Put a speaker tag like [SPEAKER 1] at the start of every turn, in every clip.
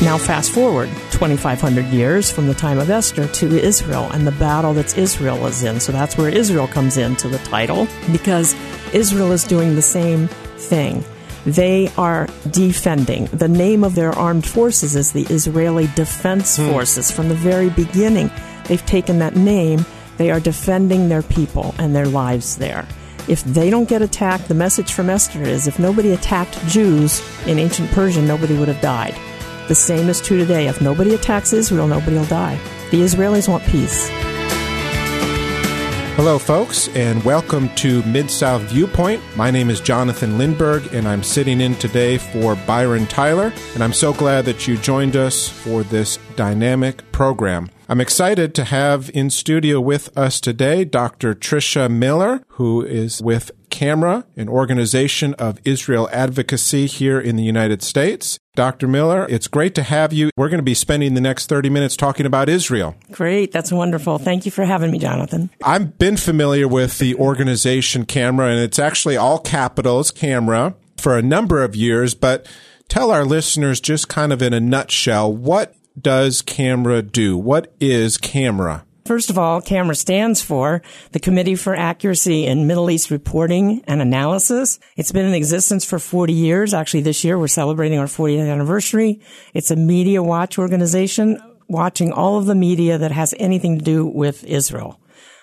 [SPEAKER 1] Now, fast forward 2,500 years from the time of Esther to Israel and the battle that Israel is in. So that's where Israel comes into the title because Israel is doing the same thing. They are defending. The name of their armed forces is the Israeli Defense hmm. Forces. From the very beginning, they've taken that name. They are defending their people and their lives there. If they don't get attacked, the message from Esther is if nobody attacked Jews in ancient Persia, nobody would have died. The same is true today. If nobody attacks Israel, nobody will die. The Israelis want peace.
[SPEAKER 2] Hello, folks, and welcome to Mid South Viewpoint. My name is Jonathan Lindberg, and I'm sitting in today for Byron Tyler. And I'm so glad that you joined us for this dynamic program. I'm excited to have in studio with us today Dr. Tricia Miller, who is with CAMERA, an organization of Israel advocacy here in the United States. Dr. Miller, it's great to have you. We're going to be spending the next 30 minutes talking about Israel.
[SPEAKER 1] Great. That's wonderful. Thank you for having me, Jonathan.
[SPEAKER 2] I've been familiar with the organization CAMERA, and it's actually all capitals, CAMERA, for a number of years, but tell our listeners just kind of in a nutshell, what does CAMERA do? What is CAMERA?
[SPEAKER 1] First of all, CAMERA stands for the Committee for Accuracy in Middle East Reporting and Analysis. It's been in existence for 40 years. Actually, this year we're celebrating our 40th anniversary. It's a media watch organization watching all of the media that has anything to do with Israel.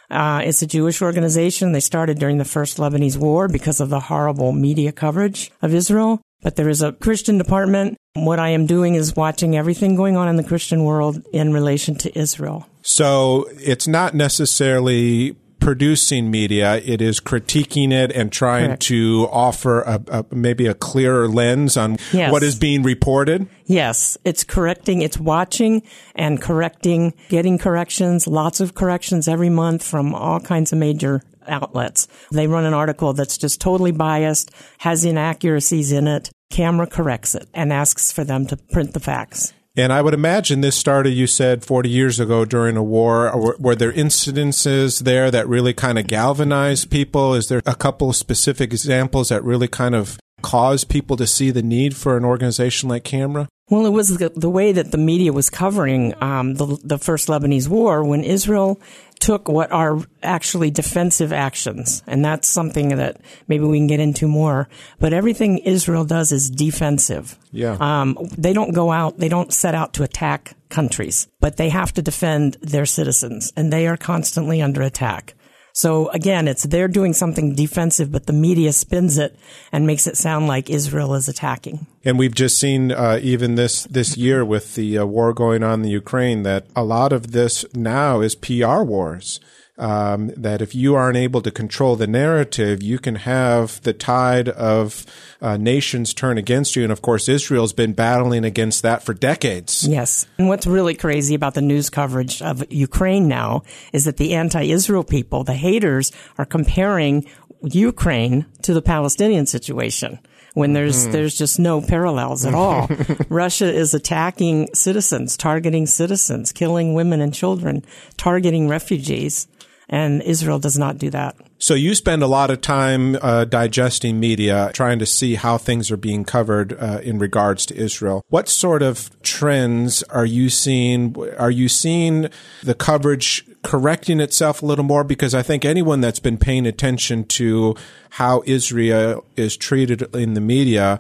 [SPEAKER 1] Uh, it's a Jewish organization. They started during the first Lebanese war because of the horrible media coverage of Israel. But there is a Christian department. What I am doing is watching everything going on in the Christian world in relation to Israel.
[SPEAKER 2] So it's not necessarily producing media, it is critiquing it and trying Correct. to offer a, a, maybe a clearer lens on yes. what is being reported.
[SPEAKER 1] Yes, it's correcting, it's watching and correcting, getting corrections, lots of corrections every month from all kinds of major outlets. They run an article that's just totally biased, has inaccuracies in it. CAMERA corrects it and asks for them to print the facts.
[SPEAKER 2] And I would imagine this started, you said, 40 years ago during a war. Were, were there incidences there that really kind of galvanized people? Is there a couple of specific examples that really kind of caused people to see the need for an organization like Camera?
[SPEAKER 1] Well, it was the, the way that the media was covering um, the, the first Lebanese war when Israel took what are actually defensive actions. And that's something that maybe we can get into more. But everything Israel does is defensive.
[SPEAKER 2] Yeah. Um,
[SPEAKER 1] they don't go out, they don't set out to attack countries, but they have to defend their citizens and they are constantly under attack. So again, it's they're doing something defensive, but the media spins it and makes it sound like Israel is attacking.
[SPEAKER 2] And we've just seen uh, even this this year with the uh, war going on in the Ukraine that a lot of this now is PR wars um, that if you aren't able to control the narrative, you can have the tide of uh, nations turn against you. And of course, Israel's been battling against that for decades.
[SPEAKER 1] Yes. And what's really crazy about the news coverage of Ukraine now is that the anti-Israel people, the haters, are comparing Ukraine to the Palestinian situation when there's mm. there's just no parallels at all. Russia is attacking citizens, targeting citizens, killing women and children, targeting refugees. And Israel does not do that.
[SPEAKER 2] So you spend a lot of time uh, digesting media, trying to see how things are being covered uh, in regards to Israel. What sort of trends are you seeing? Are you seeing the coverage correcting itself a little more? Because I think anyone that's been paying attention to how Israel is treated in the media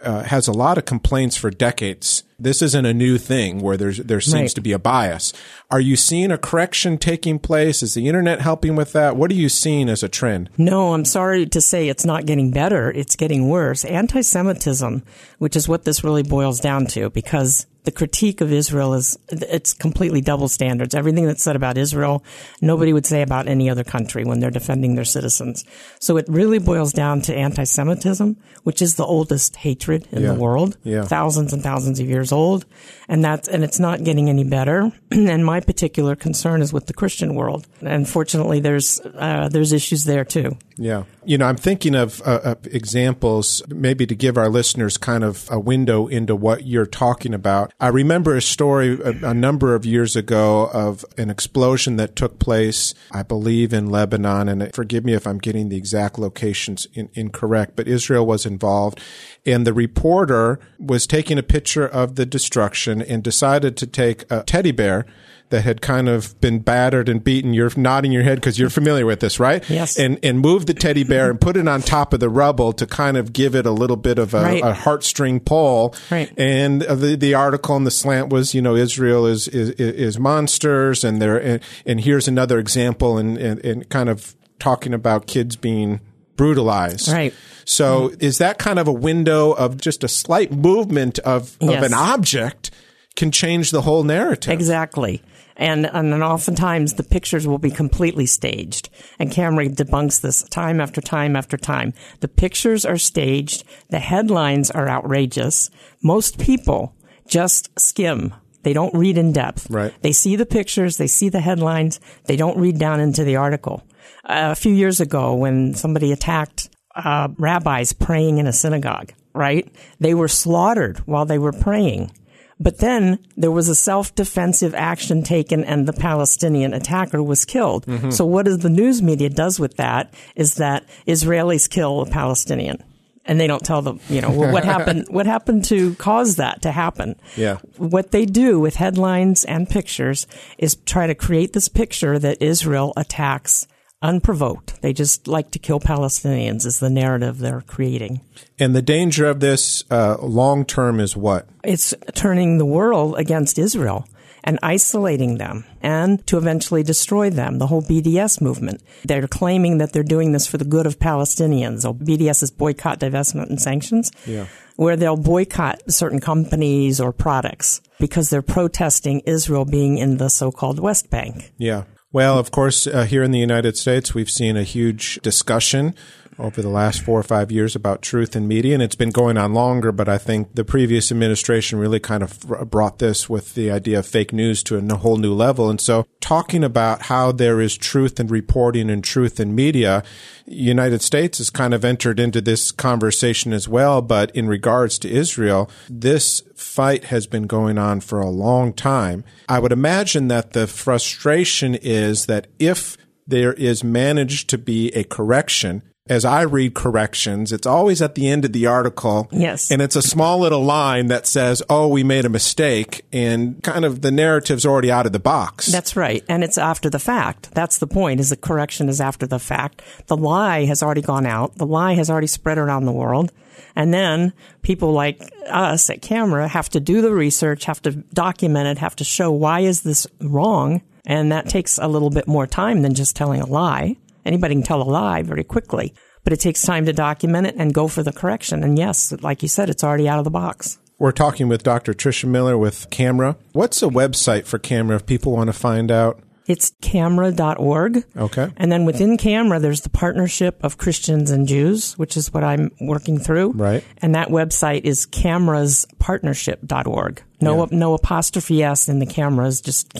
[SPEAKER 2] uh, has a lot of complaints for decades. This isn't a new thing where there's there seems right. to be a bias. Are you seeing a correction taking place? Is the internet helping with that? What are you seeing as a trend?
[SPEAKER 1] No, I'm sorry to say it's not getting better. It's getting worse. Anti-Semitism, which is what this really boils down to, because the critique of Israel is it's completely double standards. Everything that's said about Israel, nobody would say about any other country when they're defending their citizens. So it really boils down to anti-Semitism, which is the oldest hatred in
[SPEAKER 2] yeah.
[SPEAKER 1] the world,
[SPEAKER 2] yeah.
[SPEAKER 1] thousands and thousands of years old, and that's and it's not getting any better. and my particular concern is with the Christian world. And fortunately, there's uh, there's issues there too.
[SPEAKER 2] Yeah. You know, I'm thinking of, uh, of examples, maybe to give our listeners kind of a window into what you're talking about. I remember a story a, a number of years ago of an explosion that took place, I believe, in Lebanon. And forgive me if I'm getting the exact locations in, incorrect, but Israel was involved. And the reporter was taking a picture of the destruction and decided to take a teddy bear that had kind of been battered and beaten. You're nodding your head because you're familiar with this, right?
[SPEAKER 1] Yes.
[SPEAKER 2] And and move the teddy bear and put it on top of the rubble to kind of give it a little bit of a,
[SPEAKER 1] Right.
[SPEAKER 2] a heartstring pull.
[SPEAKER 1] Right.
[SPEAKER 2] And the the article in the slant was, you know, Israel is is, is monsters, and there and, and here's another example, and, and and kind of talking about kids being brutalized.
[SPEAKER 1] Right.
[SPEAKER 2] So is that kind of a window of just a slight movement of, of
[SPEAKER 1] Yes.
[SPEAKER 2] an object can change the whole narrative?
[SPEAKER 1] Exactly. And, and then oftentimes the pictures will be completely staged. And CAMERA debunks this time after time after time. The pictures are staged. The headlines are outrageous. Most people just skim. They don't read in depth.
[SPEAKER 2] Right.
[SPEAKER 1] They see the pictures. They see the headlines. They don't read down into the article. Uh, a few years ago when somebody attacked uh, rabbis praying in a synagogue, right? They were slaughtered while they were praying. But then there was a self-defensive action taken and the Palestinian attacker was killed. Mm-hmm. So what is the news media does with that is that Israelis kill a Palestinian. And they don't tell them, you know, what happened, what happened to cause that to happen.
[SPEAKER 2] Yeah.
[SPEAKER 1] What they do with headlines and pictures is try to create this picture that Israel attacks unprovoked. They just like to kill Palestinians is the narrative they're creating.
[SPEAKER 2] And the danger of this uh, long term is what?
[SPEAKER 1] It's turning the world against Israel and isolating them and to eventually destroy them. The whole BDS movement. They're claiming that they're doing this for the good of Palestinians. So BDS is boycott, divestment, and sanctions.
[SPEAKER 2] Yeah.
[SPEAKER 1] Where they'll boycott certain companies or products because they're protesting Israel being in the so-called West Bank.
[SPEAKER 2] Yeah. Well, of course, uh, here in the United States, we've seen a huge discussion over the last four or five years about truth in media, and it's been going on longer. But I think the previous administration really kind of brought this with the idea of fake news to a whole new level. And so, talking about how there is truth in reporting and truth in media, United States has kind of entered into this conversation as well. But in regards to Israel, this fight has been going on for a long time. I would imagine that the frustration is that if there is managed to be a correction, as I read corrections, it's always at the end of the article.
[SPEAKER 1] Yes.
[SPEAKER 2] And it's a small little line that says, oh, we made a mistake. And kind of the narrative's already out of the box.
[SPEAKER 1] That's right. And it's after the fact. That's the point is the correction is after the fact. The lie has already gone out. The lie has already spread around the world. And then people like us at camera have to do the research, have to document it, have to show why is this wrong. And that takes a little bit more time than just telling a lie. Anybody can tell a lie very quickly, but it takes time to document it and go for the correction. And yes, like you said, it's already out of the box.
[SPEAKER 2] We're talking with Dr. Tricia Miller with Camera. What's a website for Camera if people want to find out?
[SPEAKER 1] It's camera.org.
[SPEAKER 2] Okay.
[SPEAKER 1] And then within Camera, there's the Partnership of Christians and Jews, which is what I'm working through.
[SPEAKER 2] Right.
[SPEAKER 1] And that website is cameraspartnership.org. No,
[SPEAKER 2] Yeah.
[SPEAKER 1] no apostrophe S in the cameras, just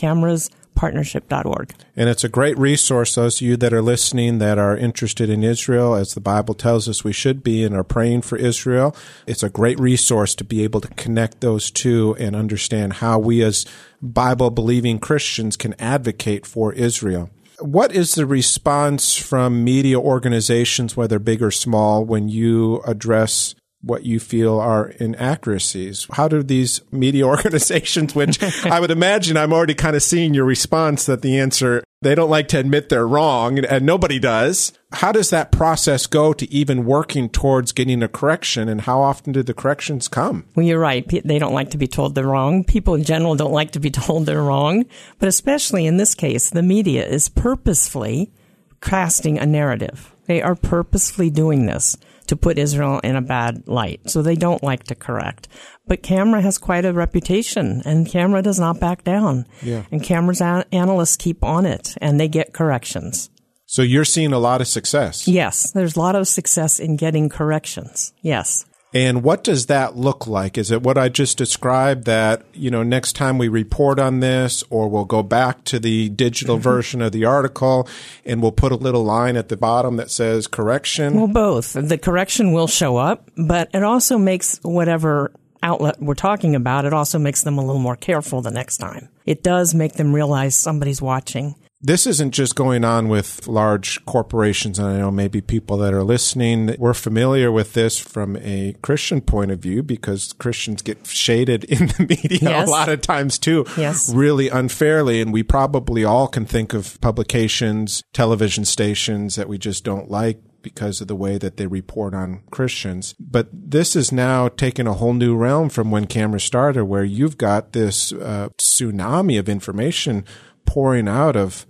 [SPEAKER 1] cameraspartnership.org.
[SPEAKER 2] And it's a great resource, those of you that are listening that are interested in Israel, as the Bible tells us we should be and are praying for Israel. It's a great resource to be able to connect those two and understand how we as Bible believing Christians can advocate for Israel. What is the response from media organizations, whether big or small, when you address what you feel are inaccuracies. How do these media organizations, which I would imagine I'm already kind of seeing your response that the answer, they don't like to admit they're wrong and, nobody does. How does that process go to even working towards getting a correction and how often do the corrections come?
[SPEAKER 1] Well, you're right. They don't like to be told they're wrong. People in general don't like to be told they're wrong. But especially in this case, the media is purposefully casting a narrative. They are purposefully doing this to put Israel in a bad light. So they don't like to correct. But camera has quite a reputation and camera does not back down.
[SPEAKER 2] Yeah.
[SPEAKER 1] And camera's an- analysts keep on it and they get corrections.
[SPEAKER 2] So you're seeing a lot of success.
[SPEAKER 1] Yes, there's a lot of success in getting corrections. Yes.
[SPEAKER 2] And what does that look like? Is it what I just described that, you know, next time we report on this, or we'll go back to the digital mm-hmm. version of the article and we'll put a little line at the bottom that says correction?
[SPEAKER 1] Well, both. The correction will show up, but it also makes whatever outlet we're talking about, it also makes them a little more careful the next time. It does make them realize somebody's watching
[SPEAKER 2] this isn't just going on with large corporations. And I know maybe people that are listening, we're familiar with this from a Christian point of view because Christians get shaded in the media yes. a lot of times too,
[SPEAKER 1] yes.
[SPEAKER 2] really unfairly. And we probably all can think of publications, television stations that we just don't like because of the way that they report on Christians. But this is now taken a whole new realm from when cameras started, where you've got this uh, tsunami of information pouring out of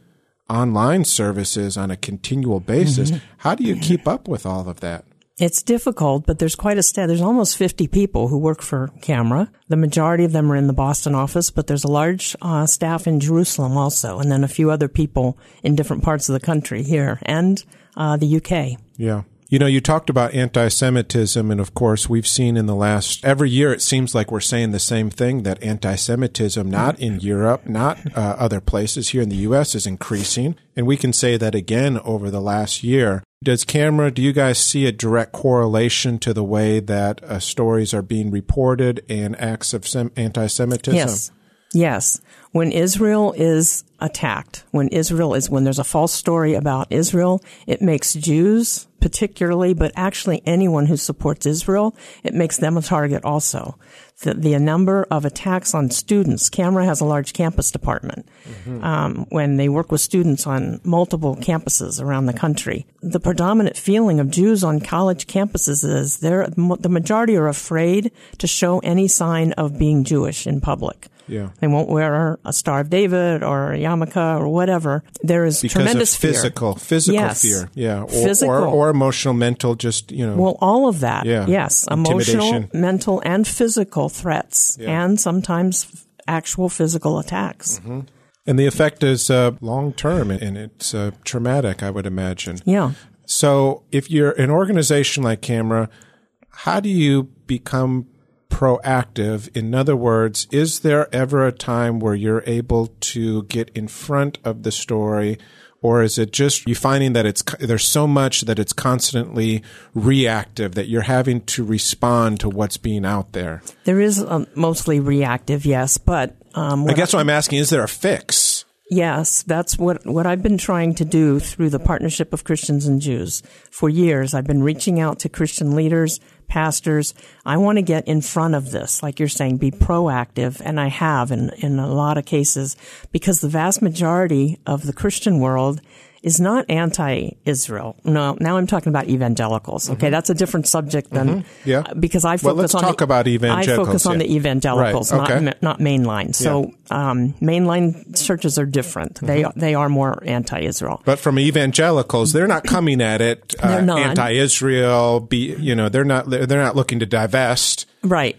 [SPEAKER 2] online services on a continual basis. Mm-hmm. How do you keep up with all of that?
[SPEAKER 1] It's difficult, but there's quite a staff. There's almost 50 people who work for Camera. The majority of them are in the Boston office, but there's a large uh, staff in Jerusalem also, and then a few other people in different parts of the country here and uh, the UK.
[SPEAKER 2] Yeah. You know, you talked about anti Semitism, and of course, we've seen in the last, every year it seems like we're saying the same thing that anti Semitism, not in Europe, not uh, other places here in the U.S., is increasing. And we can say that again over the last year. Does camera, do you guys see a direct correlation to the way that uh, stories are being reported and acts of sem- anti Semitism?
[SPEAKER 1] Yes. Yes. When Israel is attacked, when Israel is, when there's a false story about Israel, it makes Jews particularly, but actually anyone who supports Israel, it makes them a target also. The, the number of attacks on students, Camera has a large campus department. Mm-hmm. Um, when they work with students on multiple campuses around the country, the predominant feeling of Jews on college campuses is they're, the majority are afraid to show any sign of being Jewish in public.
[SPEAKER 2] Yeah.
[SPEAKER 1] They won't wear a Star of David or a yarmulke or whatever. There is
[SPEAKER 2] because
[SPEAKER 1] tremendous
[SPEAKER 2] of physical,
[SPEAKER 1] fear.
[SPEAKER 2] physical
[SPEAKER 1] yes.
[SPEAKER 2] fear. Yeah. Or,
[SPEAKER 1] physical.
[SPEAKER 2] Or, or, emotional, mental, just, you know.
[SPEAKER 1] Well, all of that.
[SPEAKER 2] Yeah.
[SPEAKER 1] Yes. Emotional, mental, and physical threats. Yeah. And sometimes actual physical attacks.
[SPEAKER 2] Mm-hmm. And the effect is uh, long term and it's uh, traumatic, I would imagine.
[SPEAKER 1] Yeah.
[SPEAKER 2] So if you're an organization like Camera, how do you become proactive? In other words, is there ever a time where you're able to get in front of the story? Or is it just you finding that it's there's so much that it's constantly reactive that you're having to respond to what's being out there?
[SPEAKER 1] There is um, mostly reactive, yes, but um,
[SPEAKER 2] I guess what I'm asking is there a fix?
[SPEAKER 1] Yes, that's what, what I've been trying to do through the Partnership of Christians and Jews. For years, I've been reaching out to Christian leaders, pastors. I want to get in front of this, like you're saying, be proactive. And I have in, in a lot of cases because the vast majority of the Christian world is not anti-Israel. No, now I'm talking about evangelicals. Okay, mm-hmm. that's a different subject than
[SPEAKER 2] mm-hmm. yeah.
[SPEAKER 1] Because I focus
[SPEAKER 2] well, let's
[SPEAKER 1] on
[SPEAKER 2] talk
[SPEAKER 1] the,
[SPEAKER 2] about evangelicals.
[SPEAKER 1] I focus
[SPEAKER 2] yeah.
[SPEAKER 1] on the evangelicals,
[SPEAKER 2] right. okay.
[SPEAKER 1] not not mainline. So yeah. um, mainline churches are different. Mm-hmm. They they are more anti-Israel.
[SPEAKER 2] But from evangelicals, they're not coming at it uh, anti-Israel. Be you know they're not they're not looking to divest.
[SPEAKER 1] Right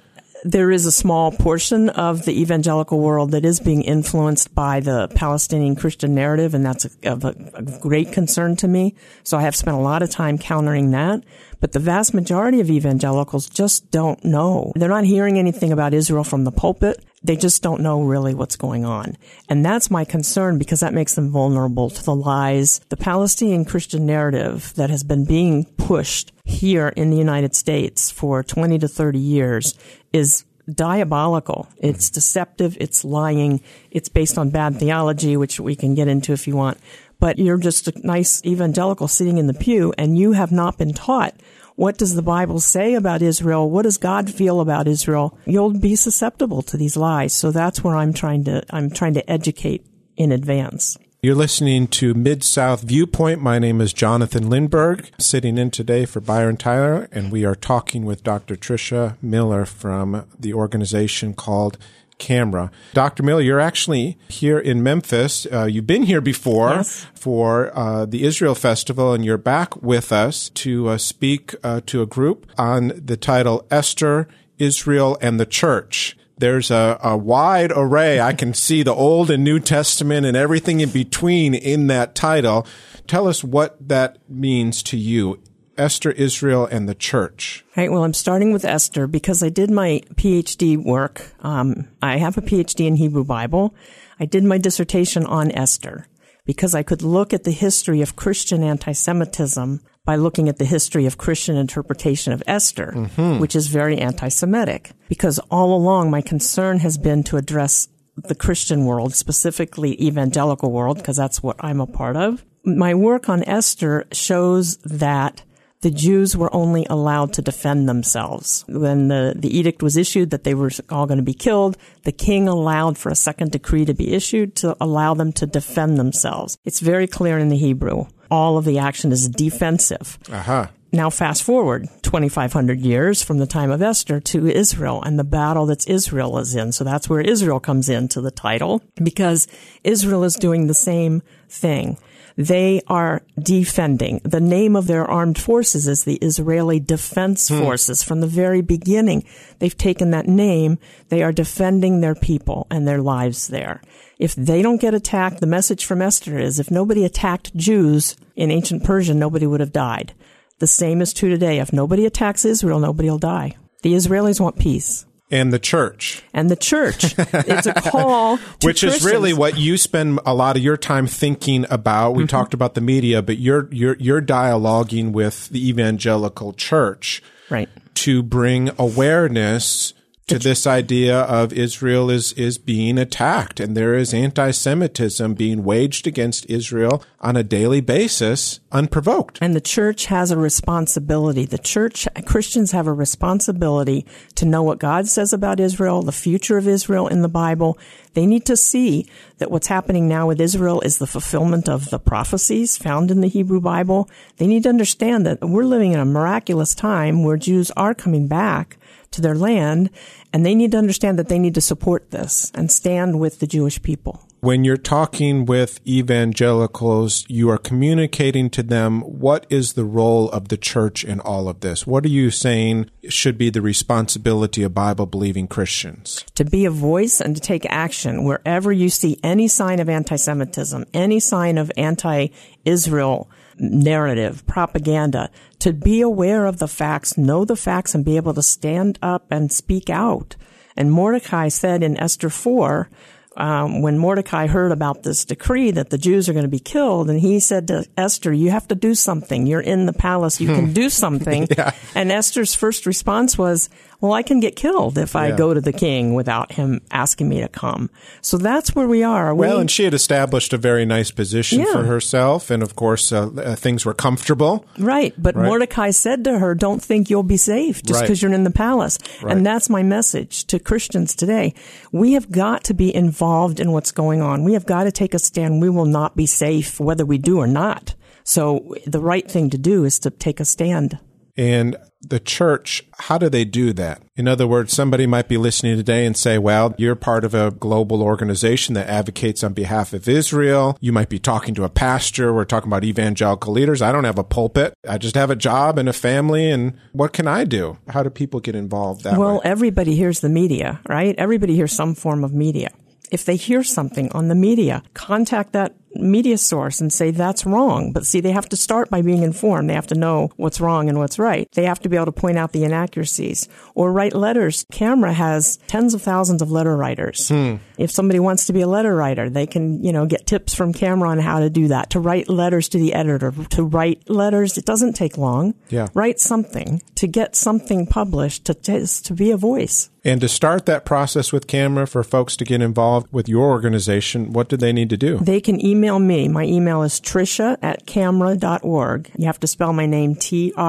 [SPEAKER 1] there is a small portion of the evangelical world that is being influenced by the Palestinian Christian narrative, and that's a, of a, a great concern to me. So I have spent a lot of time countering that. But the vast majority of evangelicals just don't know. They're not hearing anything about Israel from the pulpit. They just don't know really what's going on. And that's my concern because that makes them vulnerable to the lies. The Palestinian Christian narrative that has been being pushed here in the United States for 20 to 30 years is diabolical. It's mm-hmm. deceptive. It's lying. It's based on bad theology, which we can get into if you want. But you're just a nice evangelical sitting in the pew and you have not been taught what does the Bible say about Israel? What does God feel about Israel? You'll be susceptible to these lies. So that's where I'm trying to, I'm trying to educate in advance.
[SPEAKER 2] You're listening to Mid South Viewpoint. My name is Jonathan Lindberg, sitting in today for Byron Tyler, and we are talking with Dr. Tricia Miller from the organization called camera. Dr. Miller, you're actually here in Memphis. Uh, you've been here before
[SPEAKER 1] yes.
[SPEAKER 2] for uh, the Israel Festival, and you're back with us to uh, speak uh, to a group on the title Esther, Israel, and the Church. There's a, a wide array. I can see the Old and New Testament and everything in between in that title. Tell us what that means to you Esther, Israel, and the church?
[SPEAKER 1] Right. Well, I'm starting with Esther because I did my PhD work. Um, I have a PhD in Hebrew Bible. I did my dissertation on Esther because I could look at the history of Christian anti-Semitism by looking at the history of Christian interpretation of Esther, mm-hmm. which is very anti-Semitic. Because all along my concern has been to address the Christian world, specifically evangelical world, because that's what I'm a part of. My work on Esther shows that the Jews were only allowed to defend themselves. When the, the edict was issued that they were all going to be killed, the king allowed for a second decree to be issued to allow them to defend themselves. It's very clear in the Hebrew. All of the action is defensive.
[SPEAKER 2] Uh-huh.
[SPEAKER 1] Now fast forward 2500 years from the time of Esther to Israel and the battle that Israel is in. So that's where Israel comes into the title because Israel is doing the same thing. They are defending. The name of their armed forces is the Israeli Defense hmm. Forces. From the very beginning, they've taken that name. They are defending their people and their lives there. If they don't get attacked, the message from Esther is if nobody attacked Jews in ancient Persia, nobody would have died. The same is true today. If nobody attacks Israel, nobody will die. The Israelis want peace
[SPEAKER 2] and the church.
[SPEAKER 1] And the church. It's a call
[SPEAKER 2] Which
[SPEAKER 1] Christians.
[SPEAKER 2] is really what you spend a lot of your time thinking about. We mm-hmm. talked about the media, but you're you're you're dialoguing with the evangelical church.
[SPEAKER 1] Right.
[SPEAKER 2] To bring awareness to this idea of Israel is, is being attacked and there is anti-Semitism being waged against Israel on a daily basis, unprovoked.
[SPEAKER 1] And the church has a responsibility. The church, Christians have a responsibility to know what God says about Israel, the future of Israel in the Bible. They need to see that what's happening now with Israel is the fulfillment of the prophecies found in the Hebrew Bible. They need to understand that we're living in a miraculous time where Jews are coming back to their land, and they need to understand that they need to support this and stand with the Jewish people.
[SPEAKER 2] When you're talking with evangelicals, you are communicating to them what is the role of the church in all of this? What are you saying should be the responsibility of Bible believing Christians?
[SPEAKER 1] To be a voice and to take action wherever you see any sign of anti Semitism, any sign of anti Israel narrative, propaganda, to be aware of the facts, know the facts, and be able to stand up and speak out. And Mordecai said in Esther 4, um, when Mordecai heard about this decree that the Jews are going to be killed, and he said to Esther, "You have to do something. You're in the palace. You can do something."
[SPEAKER 2] yeah.
[SPEAKER 1] And Esther's first response was, well, I can get killed if I yeah. go to the king without him asking me to come. So that's where we are.
[SPEAKER 2] Well, and she had established a very nice position yeah. for herself, and of course, uh, uh, things were comfortable.
[SPEAKER 1] Right, but right. Mordecai said to her, "Don't think you'll be safe just because right. you're in the palace." Right. And that's my message to Christians today. We have got to be involved in what's going on. We have got to take a stand. We will not be safe whether we do or not. So the right thing to do is to take a stand.
[SPEAKER 2] And the church, how do they do that? In other words, somebody might be listening today and say, well, you're part of a global organization that advocates on behalf of Israel. You might be talking to a pastor. We're talking about evangelical leaders. I don't have a pulpit. I just have a job and a family. And what can I do? How do people get involved that
[SPEAKER 1] well,
[SPEAKER 2] way?
[SPEAKER 1] everybody hears the media, right? Everybody hears some form of media. If they hear something on the media, contact that media source and say that's wrong. But see, they have to start by being informed. They have to know what's wrong and what's right. They have to be able to point out the inaccuracies or write letters. Camera has tens of thousands of letter writers. Hmm. If somebody wants to be a letter writer, they can, you know, get tips from Camera on how to do that. To write letters to the editor, to write letters, it doesn't take long.
[SPEAKER 2] Yeah.
[SPEAKER 1] Write something to get something published to, to be a voice.
[SPEAKER 2] And to start that process with Camera for folks to get involved with your organization, what do they need to do?
[SPEAKER 1] They can email me. My email is tricia at camera.org. You have to spell my name T-R-I-C-I-A.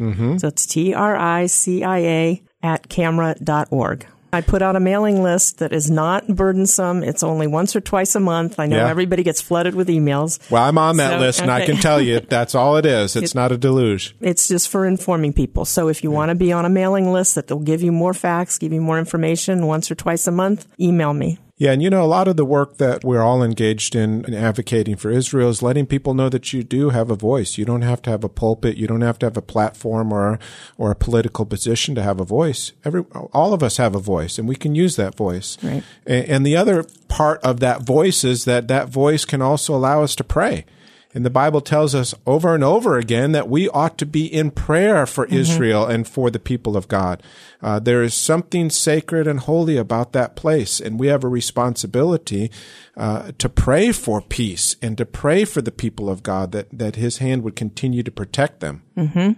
[SPEAKER 1] Mm-hmm. So it's T-R-I-C-I-A at camera.org. I put out a mailing list that is not burdensome. It's only once or twice a month. I know yeah. everybody gets flooded with emails.
[SPEAKER 2] Well, I'm on that so, list, and. I can tell you that's all it is. It's it, not a deluge.
[SPEAKER 1] It's just for informing people. So if you yeah. want to be on a mailing list that will give you more facts, give you more information once or twice a month, email me.
[SPEAKER 2] Yeah, and you know, a lot of the work that we're all engaged in, in advocating for Israel is letting people know that you do have a voice. You don't have to have a pulpit. You don't have to have a platform or or a political position to have a voice. Every all of us have a voice, and we can use that voice.
[SPEAKER 1] Right.
[SPEAKER 2] And, and the other part of that voice is that that voice can also allow us to pray And the Bible tells us over and over again that we ought to be in prayer for mm-hmm. Israel and for the people of God. Uh, there is something sacred and holy about that place, and we have a responsibility uh, to pray for peace and to pray for the people of God that that His hand would continue to protect them.
[SPEAKER 1] Mm-hmm.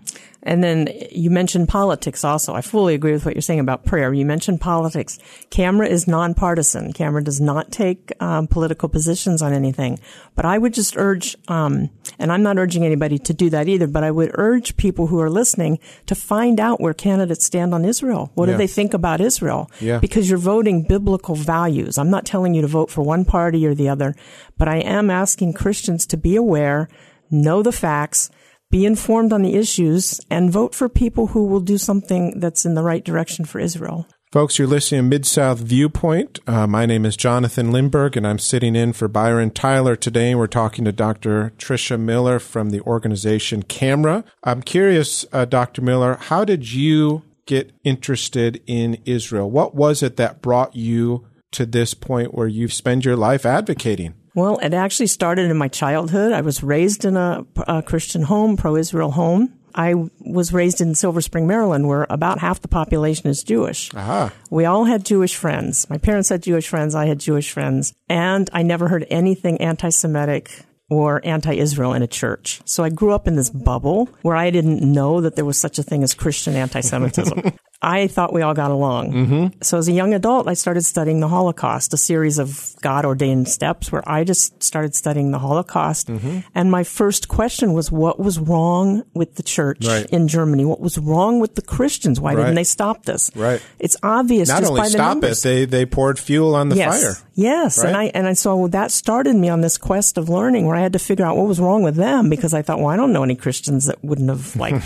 [SPEAKER 1] And then you mentioned politics also. I fully agree with what you're saying about prayer. You mentioned politics. Camera is nonpartisan. Camera does not take um, political positions on anything. But I would just urge, um, and I'm not urging anybody to do that either, but I would urge people who are listening to find out where candidates stand on Israel. What yeah. do they think about Israel?
[SPEAKER 2] Yeah.
[SPEAKER 1] Because you're voting biblical values. I'm not telling you to vote for one party or the other, but I am asking Christians to be aware, know the facts, be informed on the issues, and vote for people who will do something that's in the right direction for Israel.
[SPEAKER 2] Folks, you're listening to Mid South Viewpoint. Uh, my name is Jonathan Lindberg, and I'm sitting in for Byron Tyler today. We're talking to Dr. Tricia Miller from the organization Camera. I'm curious, uh, Dr. Miller, how did you get interested in Israel? What was it that brought you to this point where you spend your life advocating?
[SPEAKER 1] Well, it actually started in my childhood. I was raised in a, a Christian home, pro-Israel home. I was raised in Silver Spring, Maryland, where about half the population is Jewish.
[SPEAKER 2] Aha.
[SPEAKER 1] We all had Jewish friends. My parents had Jewish friends. I had Jewish friends. And I never heard anything anti-Semitic or anti-Israel in a church. So I grew up in this bubble where I didn't know that there was such a thing as Christian anti-Semitism. I thought we all got along.
[SPEAKER 2] Mm-hmm.
[SPEAKER 1] So as a young adult, I started studying the Holocaust, a series of God ordained steps where I just started studying the Holocaust.
[SPEAKER 2] Mm-hmm.
[SPEAKER 1] And my first question was, what was wrong with the church
[SPEAKER 2] right.
[SPEAKER 1] in Germany? What was wrong with the Christians? Why
[SPEAKER 2] right.
[SPEAKER 1] didn't they stop this?
[SPEAKER 2] Right.
[SPEAKER 1] It's obvious.
[SPEAKER 2] Not only stop
[SPEAKER 1] the
[SPEAKER 2] it, they, they poured fuel on the
[SPEAKER 1] yes.
[SPEAKER 2] fire.
[SPEAKER 1] Yes.
[SPEAKER 2] Right?
[SPEAKER 1] And I, and I saw that started me on this quest of learning where I had to figure out what was wrong with them because I thought, well, I don't know any Christians that wouldn't have like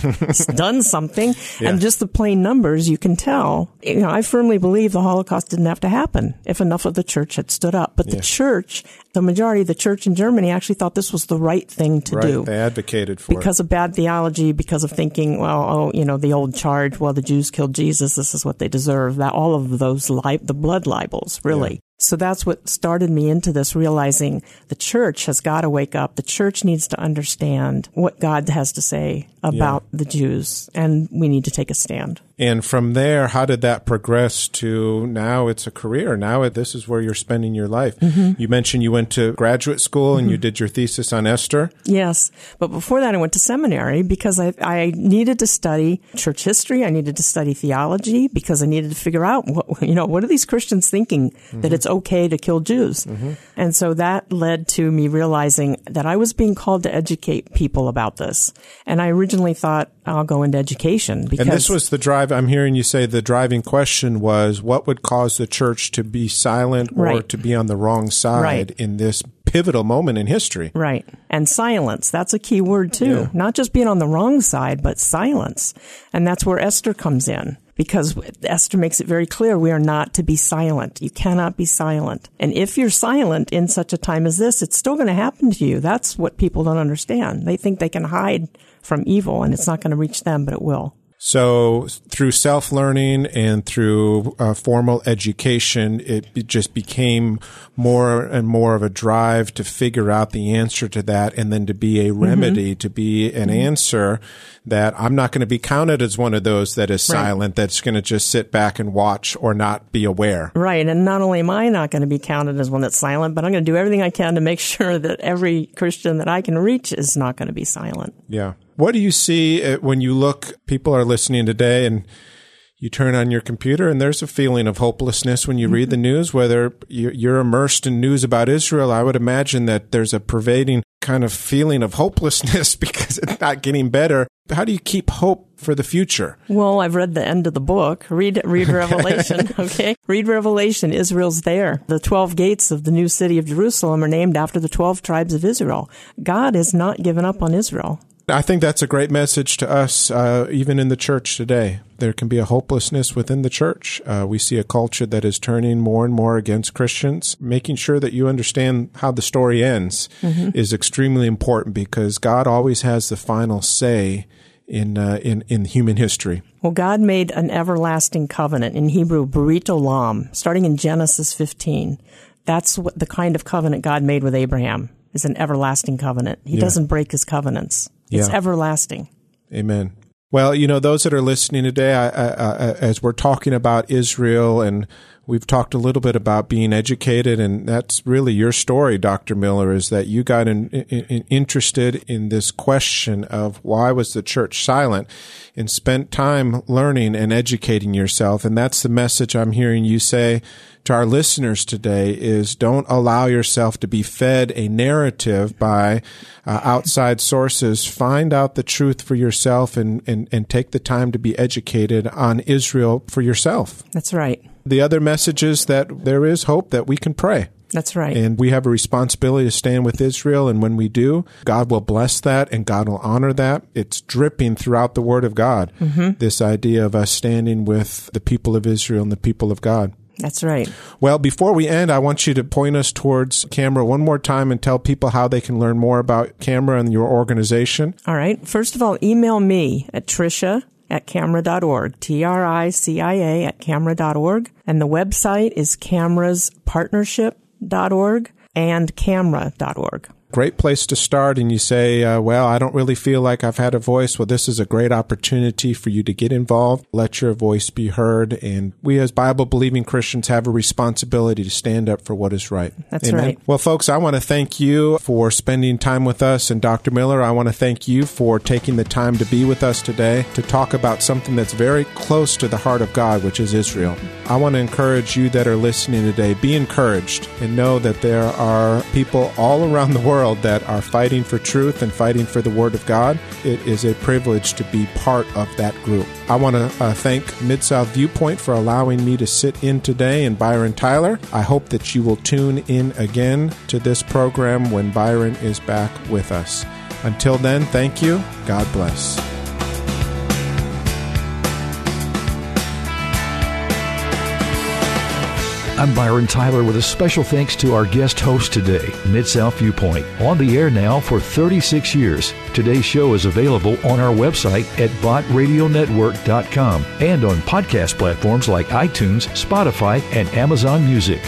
[SPEAKER 1] done something.
[SPEAKER 2] Yeah.
[SPEAKER 1] And just the plain numbers, you can tell you know, I firmly believe the Holocaust didn't have to happen if enough of the church had stood up. But the church, the majority of the church in Germany actually thought this was the right thing to
[SPEAKER 2] right.
[SPEAKER 1] do.
[SPEAKER 2] They advocated for
[SPEAKER 1] because
[SPEAKER 2] it.
[SPEAKER 1] of bad theology, because of thinking, well, oh, you know, the old charge, well, the Jews killed Jesus, this is what they deserve. That all of those li- the blood libels, really.
[SPEAKER 2] Yeah.
[SPEAKER 1] So that's what started me into this, realizing the church has got to wake up. The church needs to understand what God has to say about yeah. the Jews, and we need to take a stand.
[SPEAKER 2] And from there, how did that progress to now it's a career? Now this is where you're spending your life.
[SPEAKER 1] Mm-hmm.
[SPEAKER 2] You mentioned you went to graduate school and mm-hmm. you did your thesis on Esther.
[SPEAKER 1] Yes. But before that, I went to seminary because I, I needed to study church history. I needed to study theology because I needed to figure out what, you know, what are these Christians thinking mm-hmm. that it's okay to kill Jews?
[SPEAKER 2] Mm-hmm.
[SPEAKER 1] And so that led to me realizing that I was being called to educate people about this. And I originally thought I'll go into education because.
[SPEAKER 2] And this was the drive. I'm hearing you say the driving question was what would cause the church to be silent or
[SPEAKER 1] right.
[SPEAKER 2] to be on the wrong side
[SPEAKER 1] right.
[SPEAKER 2] in this pivotal moment in history.
[SPEAKER 1] Right. And silence. That's a key word too.
[SPEAKER 2] Yeah.
[SPEAKER 1] Not just being on the wrong side, but silence. And that's where Esther comes in because Esther makes it very clear we are not to be silent. You cannot be silent. And if you're silent in such a time as this, it's still going to happen to you. That's what people don't understand. They think they can hide from evil and it's not going to reach them, but it will.
[SPEAKER 2] So through self learning and through uh, formal education, it be- just became more and more of a drive to figure out the answer to that and then to be a remedy, mm-hmm. to be an mm-hmm. answer that I'm not going to be counted as one of those that is silent, right. that's going to just sit back and watch or not be aware.
[SPEAKER 1] Right. And not only am I not going to be counted as one that's silent, but I'm going to do everything I can to make sure that every Christian that I can reach is not going to be silent.
[SPEAKER 2] Yeah. What do you see uh, when you look? People are listening today, and you turn on your computer, and there's a feeling of hopelessness when you mm-hmm. read the news. Whether you're immersed in news about Israel, I would imagine that there's a pervading kind of feeling of hopelessness because it's not getting better. How do you keep hope for the future?
[SPEAKER 1] Well, I've read the end of the book. Read read Revelation, okay? Read Revelation. Israel's there. The 12 gates of the new city of Jerusalem are named after the 12 tribes of Israel. God has not given up on Israel.
[SPEAKER 2] I think that's a great message to us, uh, even in the church today. There can be a hopelessness within the church. Uh, we see a culture that is turning more and more against Christians. Making sure that you understand how the story ends
[SPEAKER 1] mm-hmm.
[SPEAKER 2] is extremely important because God always has the final say in uh, in in human history.
[SPEAKER 1] Well, God made an everlasting covenant in Hebrew, Berit Olam, starting in Genesis 15. That's what the kind of covenant God made with Abraham is an everlasting covenant. He
[SPEAKER 2] Yeah.
[SPEAKER 1] doesn't break his covenants. It's
[SPEAKER 2] Yeah.
[SPEAKER 1] everlasting.
[SPEAKER 2] Amen. Well, you know, those that are listening today, I, I, I, as we're talking about Israel, and we've talked a little bit about being educated, and that's really your story, Dr. Miller, is that you got in, in, in- interested in this question of why was the church silent, and spent time learning and educating yourself, and that's the message I'm hearing you say to our listeners today is don't allow yourself to be fed a narrative by uh, outside sources. Find out the truth for yourself and, and, and take the time to be educated on Israel for yourself.
[SPEAKER 1] That's right.
[SPEAKER 2] The other message is that there is hope that we can pray.
[SPEAKER 1] That's right.
[SPEAKER 2] And we have a responsibility to stand with Israel. And when we do, God will bless that and God will honor that. It's dripping throughout the Word of God, mm-hmm. this idea of us standing with the people of Israel and the people of God.
[SPEAKER 1] That's right.
[SPEAKER 2] Well, before we end, I want you to point us towards Camera one more time and tell people how they can learn more about Camera and your organization.
[SPEAKER 1] All right. First of all, email me at Tricia at camera.org, T-R-I-C-I-A at camera.org. And the website is cameraspartnership.org and camera.org.
[SPEAKER 2] Great place to start. And you say, uh, well, I don't really feel like I've had a voice. Well, this is a great opportunity for you to get involved, let your voice be heard. And we as Bible believing Christians have a responsibility to stand up for what is right.
[SPEAKER 1] That's
[SPEAKER 2] Amen.
[SPEAKER 1] right.
[SPEAKER 2] Well, folks, I want to thank you for spending time with us. And Dr. Miller, I want to thank you for taking the time to be with us today to talk about something that's very close to the heart of God, which is Israel. I want to encourage you that are listening today, be encouraged and know that there are people all around the world that are fighting for truth and fighting for the Word of God. It is a privilege to be part of that group. I want to uh, thank Mid South Viewpoint for allowing me to sit in today and Byron Tyler. I hope that you will tune in again to this program when Byron is back with us. Until then, thank you. God bless.
[SPEAKER 3] I'm Byron Tyler with a special thanks to our guest host today, Mid South Viewpoint. On the air now for 36 years. Today's show is available on our website at botradionetwork.com and on podcast platforms like iTunes, Spotify, and Amazon Music.